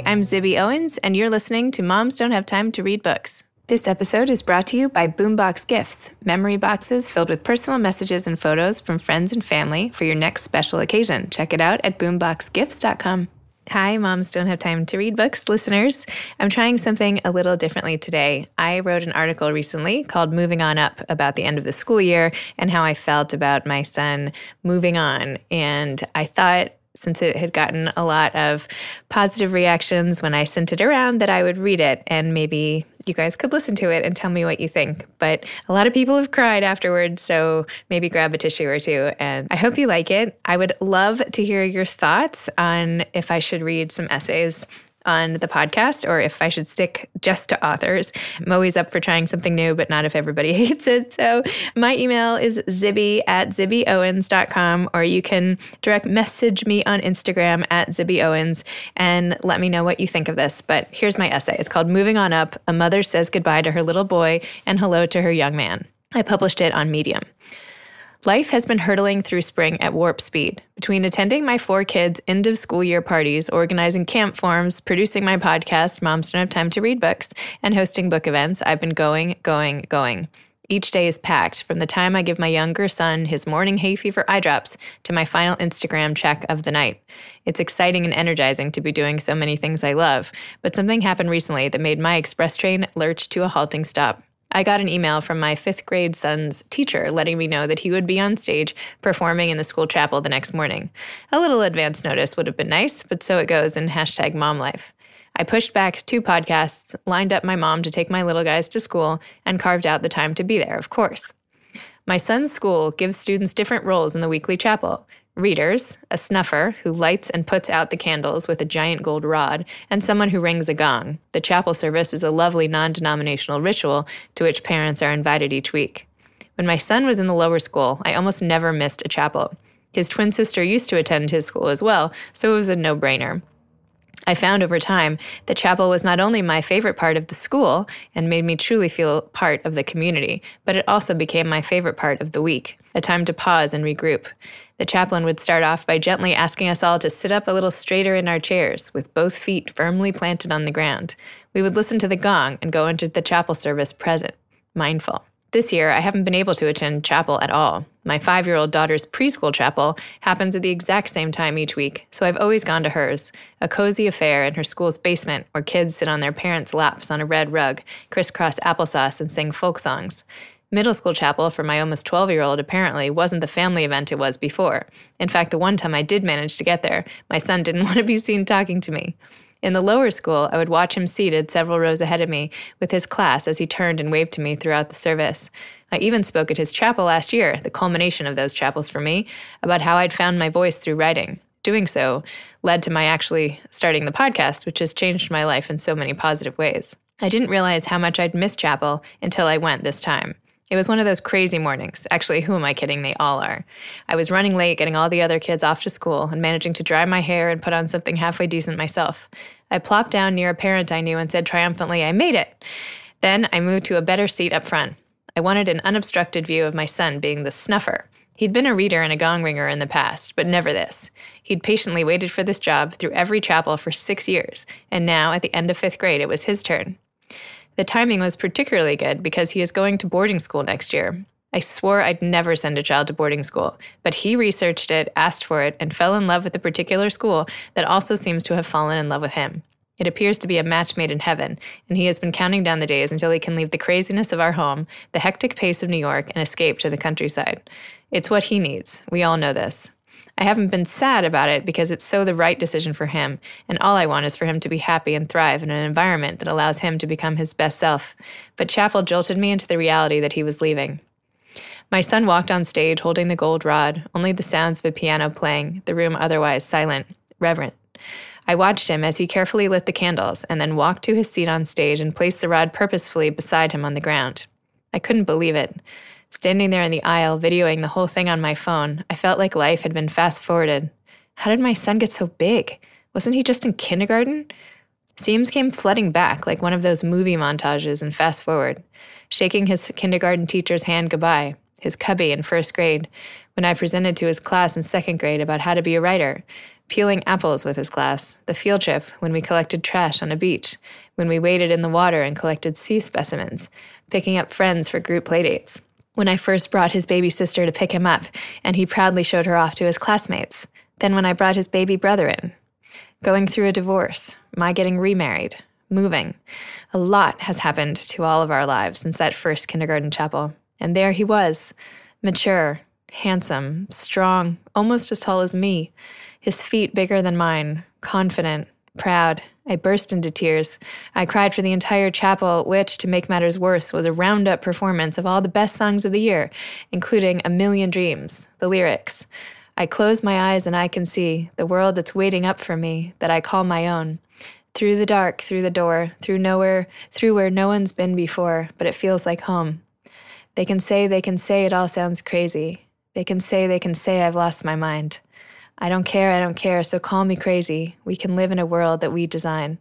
Hi, I'm Zibby Owens, and you're listening to Moms Don't Have Time to Read Books. This episode is brought to you by Boombox Gifts, memory boxes filled with personal messages and photos from friends and family for your next special occasion. Check it out at boomboxgifts.com. Hi, Moms Don't Have Time to Read Books listeners. I'm trying something a little differently today. I wrote an article recently called Moving On Up about the end of the school year and how I felt about my son moving on. And I thought since it had gotten a lot of positive reactions when I sent it around, that I would read it and maybe you guys could listen to it and tell me what you think. But a lot of people have cried afterwards, so maybe grab a tissue or two. And I hope you like it. I would love to hear your thoughts on if I should read some essays on the podcast or if I should stick just to authors. I'm always up for trying something new, but not if everybody hates it. So my email is zibby at zibbyowens.com or you can direct message me on Instagram at zibbyowens and let me know what you think of this. But here's my essay. It's called Moving On Up, A Mother Says Goodbye to Her Little Boy and Hello to Her Young Man. I published it on Medium. Life has been hurtling through spring at warp speed. Between attending my four kids' end of school year parties, organizing camp forms, producing my podcast, Moms Don't Have Time to Read Books, and hosting book events, I've been going, going, going. Each day is packed from the time I give my younger son his morning hay fever eye drops to my final Instagram check of the night. It's exciting and energizing to be doing so many things I love, but something happened recently that made my express train lurch to a halting stop. I got an email from my fifth grade son's teacher letting me know that he would be on stage performing in the school chapel the next morning. A little advance notice would have been nice, but so it goes in hashtag mom life. I pushed back two podcasts, lined up my mom to take my little guys to school, and carved out the time to be there, of course. My son's school gives students different roles in the weekly chapel readers, a snuffer who lights and puts out the candles with a giant gold rod, and someone who rings a gong. The chapel service is a lovely non denominational ritual to which parents are invited each week. When my son was in the lower school, I almost never missed a chapel. His twin sister used to attend his school as well, so it was a no brainer. I found over time that chapel was not only my favorite part of the school and made me truly feel part of the community, but it also became my favorite part of the week, a time to pause and regroup. The chaplain would start off by gently asking us all to sit up a little straighter in our chairs, with both feet firmly planted on the ground. We would listen to the gong and go into the chapel service present, mindful. This year, I haven't been able to attend chapel at all. My five year old daughter's preschool chapel happens at the exact same time each week, so I've always gone to hers, a cozy affair in her school's basement where kids sit on their parents' laps on a red rug, crisscross applesauce, and sing folk songs. Middle school chapel for my almost 12 year old apparently wasn't the family event it was before. In fact, the one time I did manage to get there, my son didn't want to be seen talking to me. In the lower school, I would watch him seated several rows ahead of me with his class as he turned and waved to me throughout the service. I even spoke at his chapel last year, the culmination of those chapels for me, about how I'd found my voice through writing. Doing so led to my actually starting the podcast, which has changed my life in so many positive ways. I didn't realize how much I'd missed chapel until I went this time. It was one of those crazy mornings. Actually, who am I kidding? They all are. I was running late, getting all the other kids off to school, and managing to dry my hair and put on something halfway decent myself. I plopped down near a parent I knew and said triumphantly, I made it. Then I moved to a better seat up front. I wanted an unobstructed view of my son being the snuffer. He'd been a reader and a gong ringer in the past, but never this. He'd patiently waited for this job through every chapel for six years, and now, at the end of fifth grade, it was his turn. The timing was particularly good because he is going to boarding school next year. I swore I'd never send a child to boarding school, but he researched it, asked for it, and fell in love with a particular school that also seems to have fallen in love with him. It appears to be a match made in heaven, and he has been counting down the days until he can leave the craziness of our home, the hectic pace of New York, and escape to the countryside. It's what he needs. We all know this. I haven't been sad about it because it's so the right decision for him, and all I want is for him to be happy and thrive in an environment that allows him to become his best self. But Chapel jolted me into the reality that he was leaving. My son walked on stage holding the gold rod, only the sounds of a piano playing, the room otherwise silent, reverent. I watched him as he carefully lit the candles and then walked to his seat on stage and placed the rod purposefully beside him on the ground. I couldn't believe it. Standing there in the aisle, videoing the whole thing on my phone, I felt like life had been fast forwarded. How did my son get so big? Wasn't he just in kindergarten? Scenes came flooding back like one of those movie montages in Fast Forward, shaking his kindergarten teacher's hand goodbye, his cubby in first grade, when I presented to his class in second grade about how to be a writer, peeling apples with his class, the field trip when we collected trash on a beach, when we waded in the water and collected sea specimens, picking up friends for group playdates when I first brought his baby sister to pick him up, and he proudly showed her off to his classmates. Then when I brought his baby brother in. Going through a divorce, my getting remarried, moving. A lot has happened to all of our lives since that first kindergarten chapel. And there he was, mature, handsome, strong, almost as tall as me, his feet bigger than mine, confident, proud, I burst into tears. I cried for the entire chapel, which, to make matters worse, was a roundup performance of all the best songs of the year, including A Million Dreams, the lyrics. I close my eyes and I can see the world that's waiting up for me that I call my own. Through the dark, through the door, through nowhere, through where no one's been before, but it feels like home. They can say, they can say it all sounds crazy. They can say, they can say I've lost my mind. I don't care, I don't care, so call me crazy. We can live in a world that we design.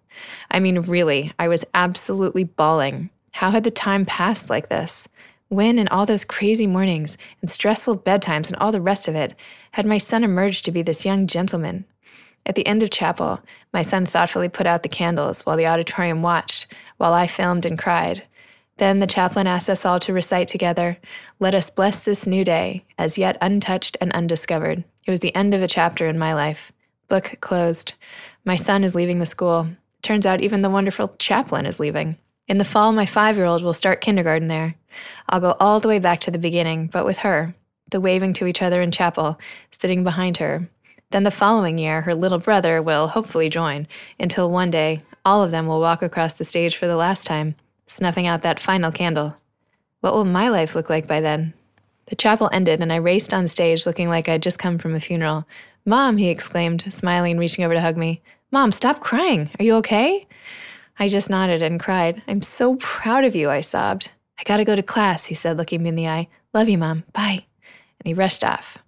I mean, really, I was absolutely bawling. How had the time passed like this? When, in all those crazy mornings and stressful bedtimes and all the rest of it, had my son emerged to be this young gentleman? At the end of chapel, my son thoughtfully put out the candles while the auditorium watched, while I filmed and cried. Then the chaplain asked us all to recite together, Let us bless this new day, as yet untouched and undiscovered. It was the end of a chapter in my life. Book closed. My son is leaving the school. Turns out even the wonderful chaplain is leaving. In the fall, my five year old will start kindergarten there. I'll go all the way back to the beginning, but with her, the waving to each other in chapel, sitting behind her. Then the following year, her little brother will hopefully join, until one day, all of them will walk across the stage for the last time snuffing out that final candle. What will my life look like by then? The chapel ended, and I raced on stage looking like I'd just come from a funeral. Mom, he exclaimed, smiling and reaching over to hug me. Mom, stop crying. Are you okay? I just nodded and cried. I'm so proud of you, I sobbed. I gotta go to class, he said, looking me in the eye. Love you, Mom. Bye. And he rushed off.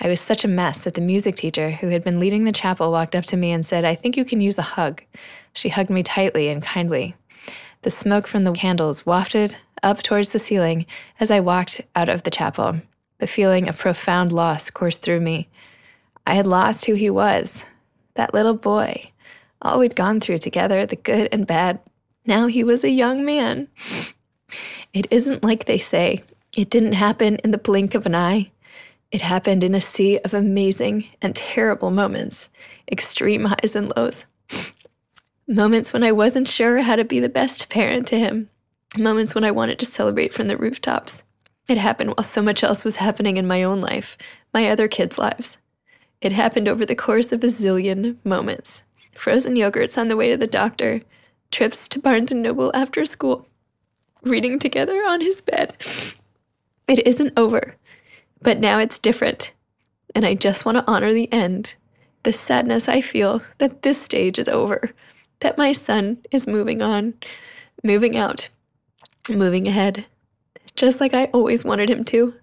I was such a mess that the music teacher, who had been leading the chapel, walked up to me and said, I think you can use a hug. She hugged me tightly and kindly. The smoke from the candles wafted up towards the ceiling as I walked out of the chapel. The feeling of profound loss coursed through me. I had lost who he was, that little boy, all we'd gone through together, the good and bad. Now he was a young man. It isn't like they say. It didn't happen in the blink of an eye. It happened in a sea of amazing and terrible moments, extreme highs and lows. Moments when I wasn't sure how to be the best parent to him. Moments when I wanted to celebrate from the rooftops. It happened while so much else was happening in my own life, my other kids' lives. It happened over the course of a zillion moments. Frozen yogurts on the way to the doctor, trips to Barnes and Noble after school, reading together on his bed. It isn't over, but now it's different. And I just want to honor the end, the sadness I feel that this stage is over, that my son is moving on, moving out, moving ahead, just like I always wanted him to.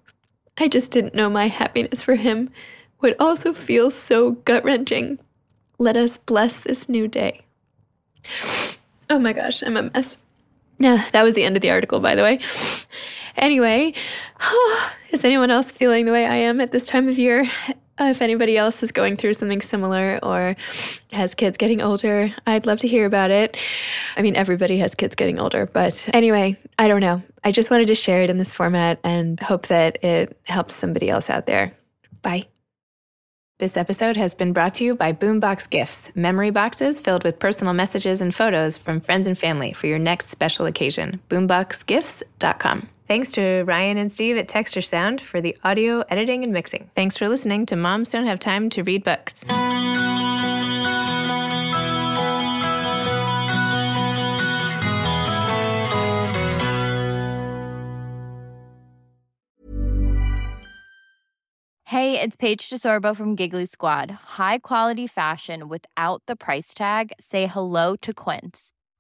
I just didn't know my happiness for him would also feel so gut wrenching. Let us bless this new day. Oh my gosh, I'm a mess. Yeah, that was the end of the article, by the way. Anyway, is anyone else feeling the way I am at this time of year? Uh, if anybody else is going through something similar or has kids getting older, I'd love to hear about it. I mean, everybody has kids getting older, but anyway, I don't know. I just wanted to share it in this format and hope that it helps somebody else out there. Bye. This episode has been brought to you by Boombox Gifts, memory boxes filled with personal messages and photos from friends and family for your next special occasion. Boomboxgifts.com. Thanks to Ryan and Steve at Texture Sound for the audio editing and mixing. Thanks for listening to Moms Don't Have Time to Read Books. Hey, it's Paige DeSorbo from Giggly Squad. High quality fashion without the price tag. Say hello to Quince.